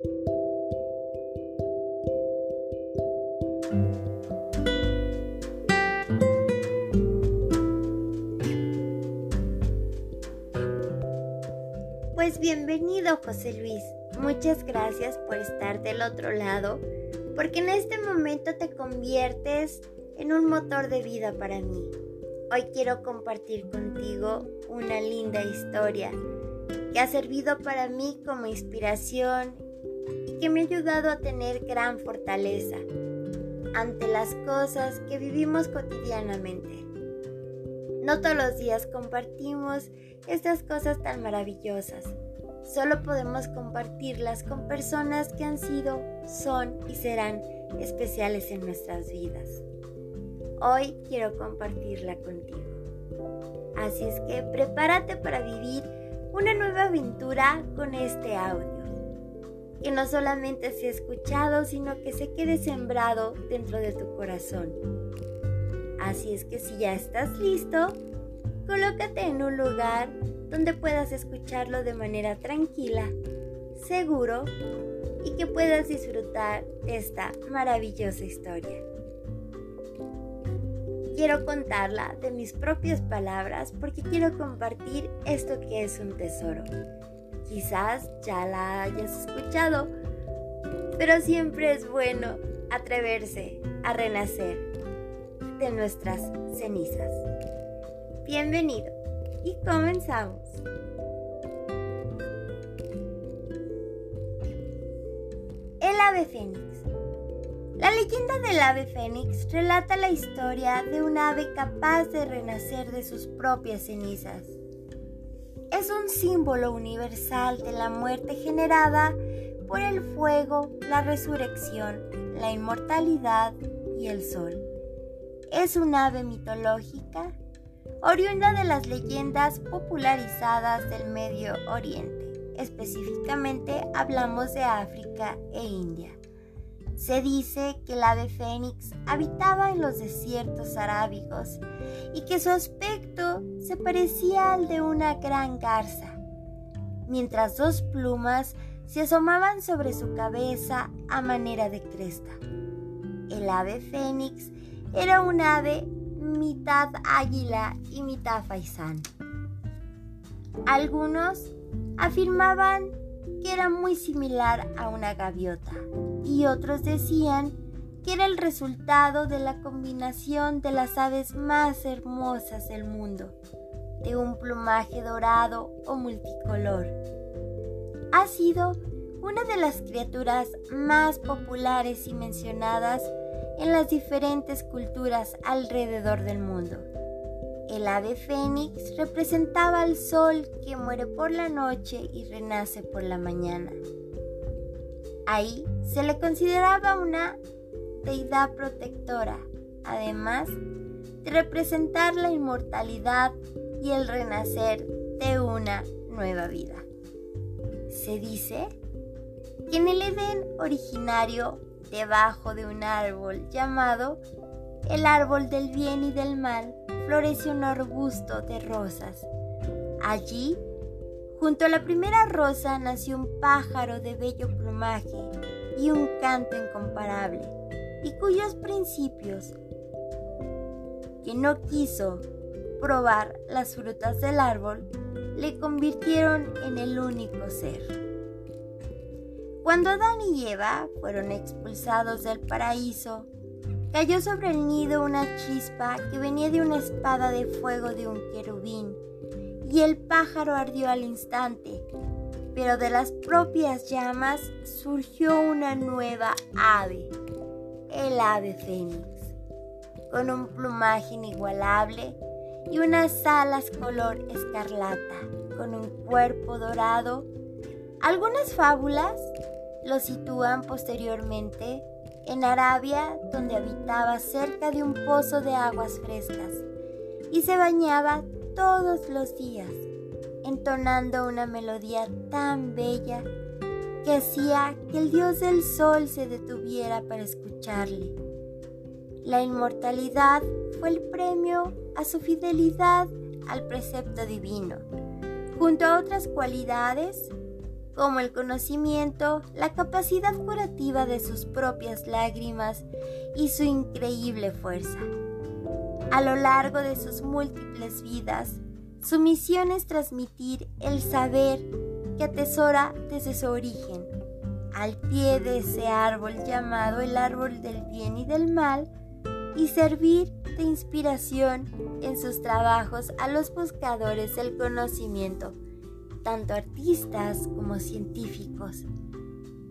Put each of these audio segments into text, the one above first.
Pues bienvenido José Luis. Muchas gracias por estar del otro lado, porque en este momento te conviertes en un motor de vida para mí. Hoy quiero compartir contigo una linda historia que ha servido para mí como inspiración que me ha ayudado a tener gran fortaleza ante las cosas que vivimos cotidianamente. No todos los días compartimos estas cosas tan maravillosas. Solo podemos compartirlas con personas que han sido, son y serán especiales en nuestras vidas. Hoy quiero compartirla contigo. Así es que prepárate para vivir una nueva aventura con este audio. Que no solamente sea escuchado, sino que se quede sembrado dentro de tu corazón. Así es que si ya estás listo, colócate en un lugar donde puedas escucharlo de manera tranquila, seguro y que puedas disfrutar de esta maravillosa historia quiero contarla de mis propias palabras porque quiero compartir esto que es un tesoro. Quizás ya la hayas escuchado, pero siempre es bueno atreverse a renacer de nuestras cenizas. Bienvenido y comenzamos. El ave fénix. La leyenda del ave fénix relata la historia de un ave capaz de renacer de sus propias cenizas. Es un símbolo universal de la muerte generada por el fuego, la resurrección, la inmortalidad y el sol. Es un ave mitológica, oriunda de las leyendas popularizadas del Medio Oriente. Específicamente hablamos de África e India. Se dice que el ave fénix habitaba en los desiertos arábigos y que su aspecto se parecía al de una gran garza, mientras dos plumas se asomaban sobre su cabeza a manera de cresta. El ave fénix era un ave mitad águila y mitad faisán. Algunos afirmaban que era muy similar a una gaviota y otros decían que era el resultado de la combinación de las aves más hermosas del mundo, de un plumaje dorado o multicolor. Ha sido una de las criaturas más populares y mencionadas en las diferentes culturas alrededor del mundo. El ave fénix representaba al sol que muere por la noche y renace por la mañana. Ahí se le consideraba una deidad protectora, además de representar la inmortalidad y el renacer de una nueva vida. Se dice que en el Edén originario, debajo de un árbol llamado el árbol del bien y del mal, floreció un arbusto de rosas. Allí, junto a la primera rosa, nació un pájaro de bello plumaje y un canto incomparable, y cuyos principios, que no quiso probar las frutas del árbol, le convirtieron en el único ser. Cuando Adán y Eva fueron expulsados del paraíso, Cayó sobre el nido una chispa que venía de una espada de fuego de un querubín, y el pájaro ardió al instante, pero de las propias llamas surgió una nueva ave, el ave fénix, con un plumaje inigualable y unas alas color escarlata, con un cuerpo dorado. Algunas fábulas lo sitúan posteriormente en Arabia, donde habitaba cerca de un pozo de aguas frescas, y se bañaba todos los días, entonando una melodía tan bella que hacía que el dios del sol se detuviera para escucharle. La inmortalidad fue el premio a su fidelidad al precepto divino, junto a otras cualidades como el conocimiento, la capacidad curativa de sus propias lágrimas y su increíble fuerza. A lo largo de sus múltiples vidas, su misión es transmitir el saber que atesora desde su origen. Al pie de ese árbol llamado el árbol del bien y del mal, y servir de inspiración en sus trabajos a los buscadores del conocimiento tanto artistas como científicos.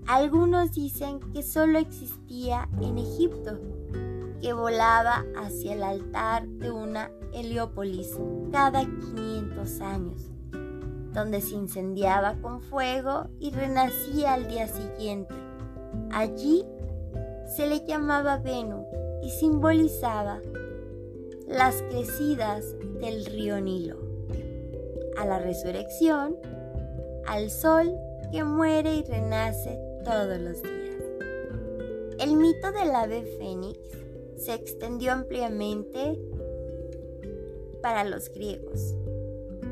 Algunos dicen que solo existía en Egipto, que volaba hacia el altar de una Heliópolis cada 500 años, donde se incendiaba con fuego y renacía al día siguiente. Allí se le llamaba Venus y simbolizaba las crecidas del río Nilo a la resurrección, al sol que muere y renace todos los días. El mito del ave fénix se extendió ampliamente para los griegos.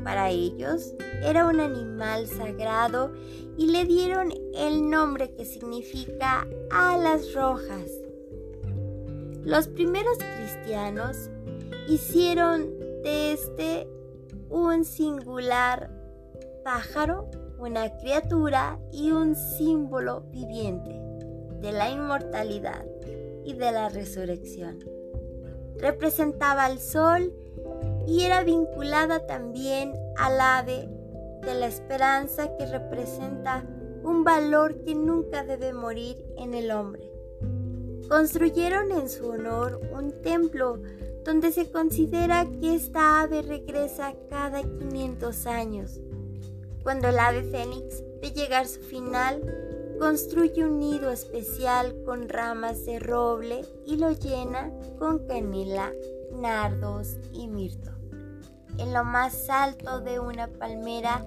Para ellos era un animal sagrado y le dieron el nombre que significa alas rojas. Los primeros cristianos hicieron de este un singular pájaro, una criatura y un símbolo viviente de la inmortalidad y de la resurrección. Representaba al sol y era vinculada también al ave de la esperanza que representa un valor que nunca debe morir en el hombre. Construyeron en su honor un templo donde se considera que esta ave regresa cada 500 años. Cuando el ave fénix ve llegar su final, construye un nido especial con ramas de roble y lo llena con canela, nardos y mirto. En lo más alto de una palmera,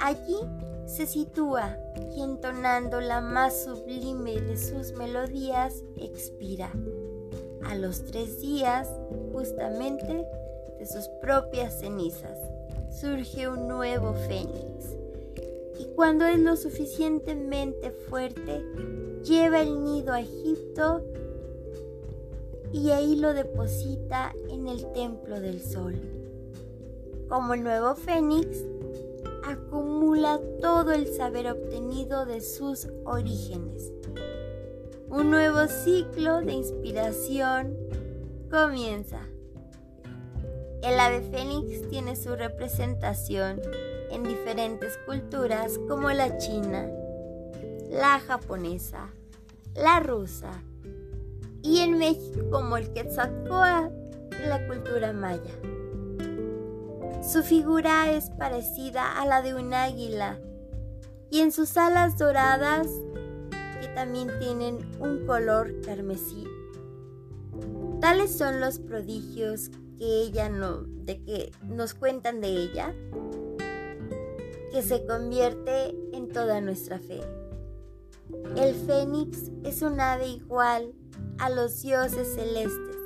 allí se sitúa y entonando la más sublime de sus melodías, expira. A los tres días, justamente, de sus propias cenizas, surge un nuevo fénix. Cuando es lo suficientemente fuerte, lleva el nido a Egipto y ahí lo deposita en el templo del sol. Como el nuevo fénix, acumula todo el saber obtenido de sus orígenes un nuevo ciclo de inspiración comienza. El ave fénix tiene su representación en diferentes culturas como la china, la japonesa, la rusa y en México como el Quetzalcoatl en la cultura maya. Su figura es parecida a la de un águila y en sus alas doradas también tienen un color carmesí. Tales son los prodigios que ella no, de que nos cuentan de ella, que se convierte en toda nuestra fe. El fénix es un ave igual a los dioses celestes,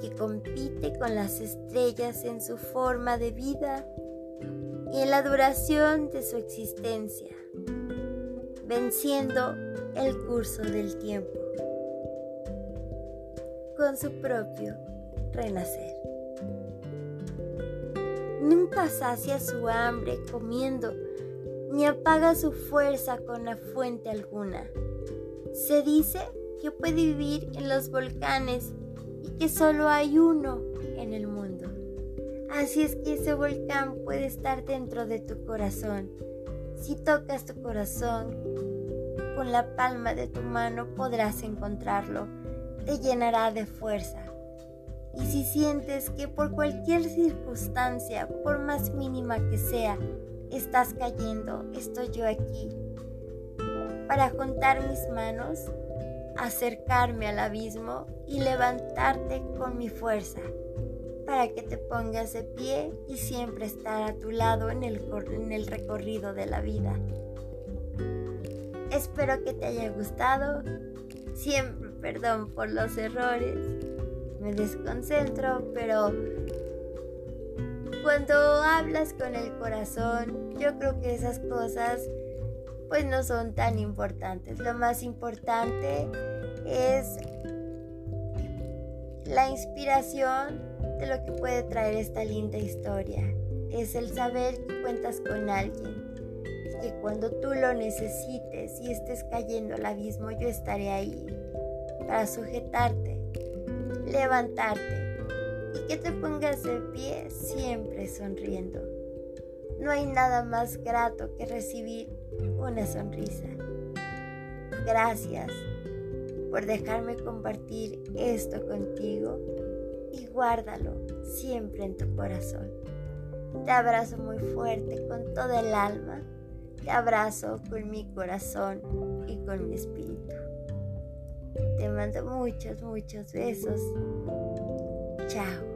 que compite con las estrellas en su forma de vida y en la duración de su existencia, venciendo el curso del tiempo con su propio renacer. Nunca sacia su hambre comiendo, ni apaga su fuerza con la fuente alguna. Se dice que puede vivir en los volcanes y que solo hay uno en el mundo. Así es que ese volcán puede estar dentro de tu corazón. Si tocas tu corazón, con la palma de tu mano podrás encontrarlo. Te llenará de fuerza. Y si sientes que por cualquier circunstancia, por más mínima que sea, estás cayendo, estoy yo aquí para juntar mis manos, acercarme al abismo y levantarte con mi fuerza, para que te pongas de pie y siempre estar a tu lado en el, en el recorrido de la vida. Espero que te haya gustado. Siempre perdón por los errores. Me desconcentro, pero cuando hablas con el corazón, yo creo que esas cosas pues no son tan importantes. Lo más importante es la inspiración de lo que puede traer esta linda historia. Es el saber que cuentas con alguien, que cuando tú lo necesites y estés cayendo al abismo, yo estaré ahí para sujetarte, levantarte y que te pongas de pie siempre sonriendo. No hay nada más grato que recibir una sonrisa. Gracias por dejarme compartir esto contigo y guárdalo siempre en tu corazón. Te abrazo muy fuerte con todo el alma. Te abrazo con mi corazón y con mi espíritu. Te mando muchos, muchos besos. Chao.